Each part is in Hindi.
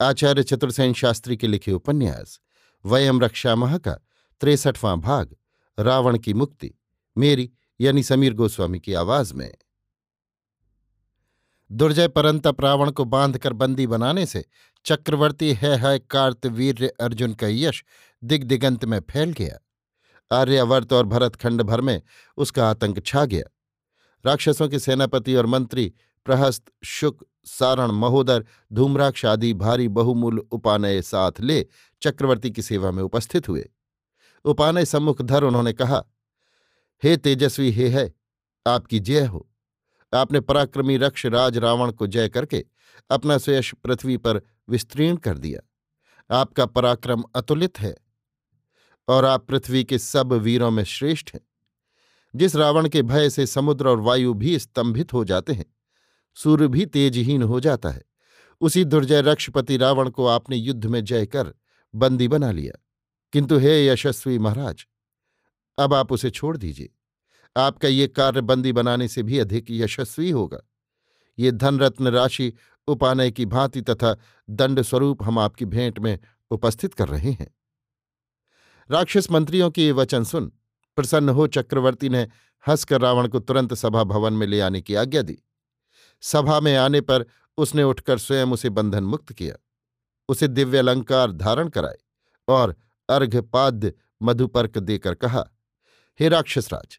आचार्य चतुर्सेन शास्त्री के लिखे उपन्यास वयम रक्षा माह का तिरसठवां भाग, रावण की मुक्ति, मेरी यानी समीर गोस्वामी की आवाज़ में। दुर्जय परंतप रावण को बांधकर बंदी बनाने से चक्रवर्ती है है कार्तवीर्य अर्जुन का यश दिग्दिगंत में फैल गया। आर्यावर्त और भरतखंड भर में उसका आतंक छा गया। राक्षसों के सेनापति और मंत्री प्रहस्त शुक सारण महोदर धूम्राक्ष आदि भारी बहुमूल उपानय साथ ले चक्रवर्ती की सेवा में उपस्थित हुए। उपानय सम्मुख धर उन्होंने कहा, हे तेजस्वी, हे है, आपकी जय हो। आपने पराक्रमी रक्ष राज रावण को जय करके अपना स्वयश पृथ्वी पर विस्तीर्ण कर दिया। आपका पराक्रम अतुलित है और आप पृथ्वी के सब वीरों में श्रेष्ठ हैं। जिस रावण के भय से समुद्र और वायु भी स्तंभित हो जाते हैं सूर्य भी तेजहीन हो जाता है। उसी दुर्जय रक्षपति रावण को आपने युद्ध में जय कर बंदी बना लिया। किंतु हे यशस्वी महाराज, अब आप उसे छोड़ दीजिए। आपका ये कार्य बंदी बनाने से भी अधिक यशस्वी होगा। ये धनरत्न राशि उपानय की भांति तथा दंड स्वरूप हम आपकी भेंट में उपस्थित कर रहे हैं। राक्षस मंत्रियों के ये वचन सुन, प्रसन्न हो चक्रवर्ती ने हंसकर रावण को तुरंत सभा भवन में ले आने की आज्ञा दी। सभा में आने पर उसने उठकर स्वयं उसे बंधन मुक्त किया। उसे दिव्य अलंकार धारण कराए और अर्घपाद्य मधुपर्क देकर कहा, हे राक्षसराज,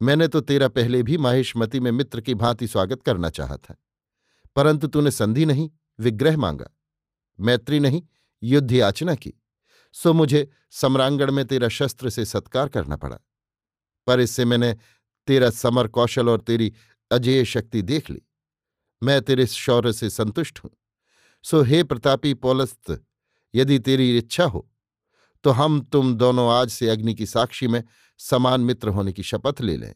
मैंने तो तेरा पहले भी माहेशमती में मित्र की भांति स्वागत करना चाहा था, परंतु तूने संधि नहीं, विग्रह मांगा, मैत्री नहीं, युद्ध याचना की, सो मुझे सम्रांगण में तेरा शस्त्र से सत्कार करना पड़ा। पर इससे मैंने तेरा समर कौशल और तेरी अजेय शक्ति देख ली। मैं तेरे शौर्य से संतुष्ट हूँ। सो हे प्रतापी पौलस्त यदि तेरी इच्छा हो तो हम तुम दोनों आज से अग्नि की साक्षी में समान मित्र होने की शपथ ले लें।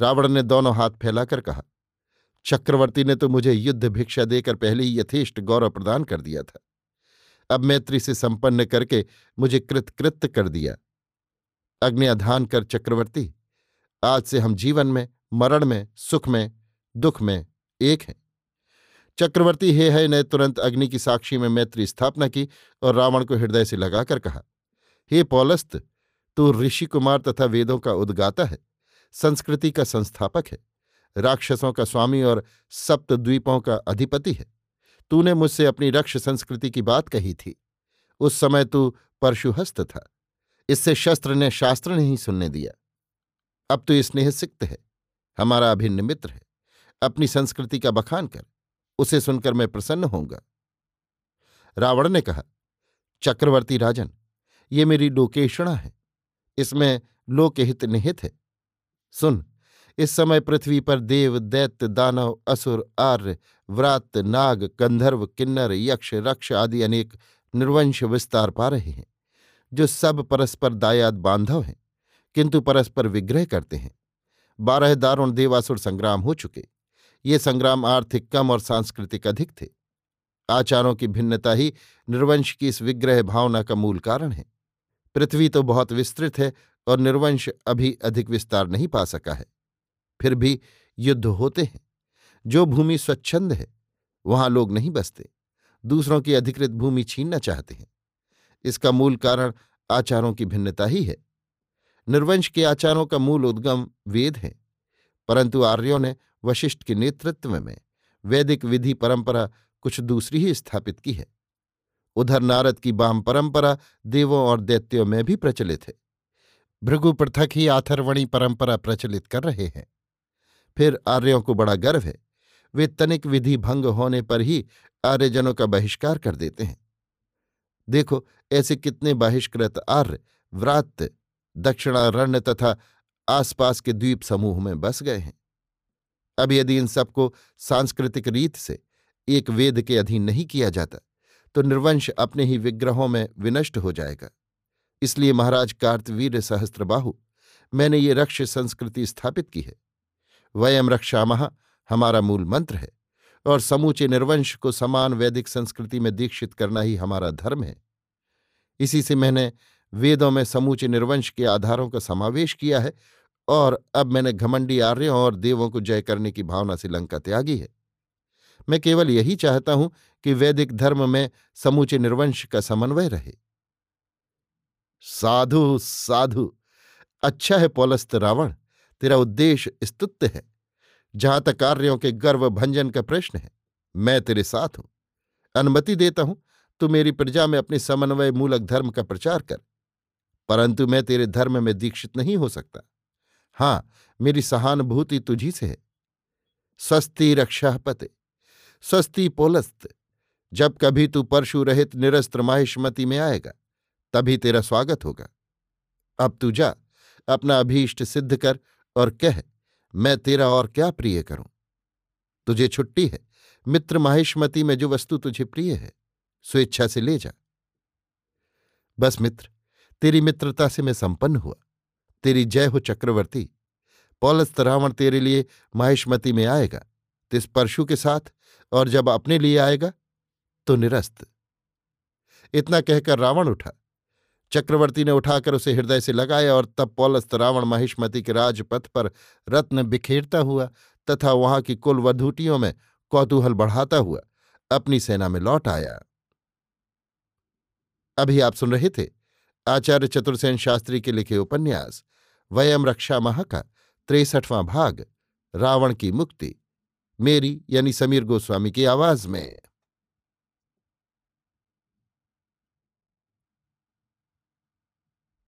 रावण ने दोनों हाथ फैलाकर कहा, चक्रवर्ती ने तो मुझे युद्ध भिक्षा देकर पहले ही यथेष्ट गौरव प्रदान कर दिया था। अब मैत्री से संपन्न करके मुझे कृतकृत्य कर दिया। अग्नि कर चक्रवर्ती, आज से हम जीवन में, मरण में, सुख में, दुख में एक हैं। चक्रवर्ती, हे, है, ने तुरंत अग्नि की साक्षी में मैत्री स्थापना की और रावण को हृदय से लगाकर कहा, हे पौलस्त, तू ऋषि कुमार तथा वेदों का उद्गाता है, संस्कृति का संस्थापक है, राक्षसों का स्वामी और सप्तद्वीपों का अधिपति है। तूने मुझसे अपनी रक्ष संस्कृति की बात कही थी। उस समय तू परशुहस्त था। इससे शस्त्र ने शास्त्र नहीं सुनने दिया। अब तो स्नेह सिक्त है। हमारा अभिन्न मित्र है। अपनी संस्कृति का बखान कर, उसे सुनकर मैं प्रसन्न होऊँगा। रावण ने कहा, चक्रवर्ती राजन, ये मेरी लोकेषणा है। इसमें लोकहित निहित है। सुन, इस समय पृथ्वी पर देव, दैत्य, दानव, असुर, आर्य, व्रात, नाग, गंधर्व, किन्नर, यक्ष, रक्ष आदि अनेक निर्वंश विस्तार पा रहे हैं, जो सब परस्पर दायाद बांधव हैं, किंतु परस्पर विग्रह करते हैं। बारह दारुण देवासुर संग्राम हो चुके। ये संग्राम आर्थिक कम और सांस्कृतिक अधिक थे। आचारों की भिन्नता ही निर्वंश की इस विग्रह भावना का मूल कारण है। पृथ्वी तो बहुत विस्तृत है और निर्वंश अभी अधिक विस्तार नहीं पा सका है। फिर भी युद्ध होते हैं। जो भूमि स्वच्छंद है, वहाँ लोग नहीं बसते। दूसरों की अधिकृत भूमि छीनना चाहते हैं। इसका मूल कारण आचारों की भिन्नता ही है। निर्वंश के आचारों का मूल उद्गम वेद है। परंतु आर्यों ने वशिष्ठ के नेतृत्व में वैदिक विधि परंपरा कुछ दूसरी ही स्थापित की है। उधर नारद की बाम परंपरा देवों और दैत्यों में भी प्रचलित है। भृगु पृथक ही आथर्वणी परंपरा प्रचलित कर रहे हैं। फिर आर्यों को बड़ा गर्व है। वे तनिक विधि भंग होने पर ही आर्यजनों का बहिष्कार कर देते हैं। देखो, ऐसे कितने बहिष्कृत आर्य व्रात, दक्षिणारण्य तथा आसपास के द्वीप समूह में बस गए हैं। अब यदि इन सबको सांस्कृतिक रीत से एक वेद के अधीन नहीं किया जाता तो निर्वंश अपने ही विग्रहों में विनष्ट हो जाएगा। इसलिए महाराज कार्तवीर सहस्त्रबाहु, मैंने ये रक्ष संस्कृति स्थापित की है। वयम रक्षामह हमारा मूल मंत्र है, और समूचे निर्वंश को समान वैदिक संस्कृति में दीक्षित करना ही हमारा धर्म है। इसी से मैंने वेदों में समूचे निर्वंश के आधारों का समावेश किया है और अब मैंने घमंडी आर्यों और देवों को जय करने की भावना से लंका त्यागी है। मैं केवल यही चाहता हूँ कि वैदिक धर्म में समूचे निर्वंश का समन्वय रहे। साधु साधु अच्छा है पौलस्त रावण, तेरा उद्देश्य स्तुत्य है। जहाँ तक कार्यों के गर्व भंजन का प्रश्न है, मैं तेरे साथ हूँ। अनुमति देता हूँ, तू मेरी प्रजा में अपने समन्वय मूलक धर्म का प्रचार कर, परंतु मैं तेरे धर्म में दीक्षित नहीं हो सकता। हाँ, मेरी सहानुभूति तुझी से है। स्वस्ति रक्षापते स्वस्ति पोलस्त, जब कभी तू परशु रहित निरस्त्र माहिष्मति में आएगा, तभी तेरा स्वागत होगा। अब तू जा, अपना अभीष्ट सिद्ध कर और कह, मैं तेरा और क्या प्रिय करूँ? तुझे छुट्टी है, मित्र माहिष्मति में जो वस्तु तुझे प्रिय है, स्वेच्छा से ले जा। बस मित्र, तेरी मित्रता से मैं संपन्न हुआ। तेरी जय हो चक्रवर्ती। पौलस्त रावण तेरे लिए माहिष्मति में आएगा, तिस परशु के साथ, और जब अपने लिए आएगा तो निरस्त। इतना कहकर रावण उठा। चक्रवर्ती ने उठाकर उसे हृदय से लगाया और तब पौलस्त रावण महिष्मति के राजपथ पर रत्न बिखेरता हुआ तथा वहाँ की कुल वधूटियों में कौतूहल बढ़ाता हुआ अपनी सेना में लौट आया। अभी आप सुन रहे थे आचार्य चतुर्सेन शास्त्री के लिखे उपन्यास। वयम रक्षा मह का। त्रेसठवां भाग। रावण की मुक्ति। मेरी यानी समीर गोस्वामी की आवाज़ में।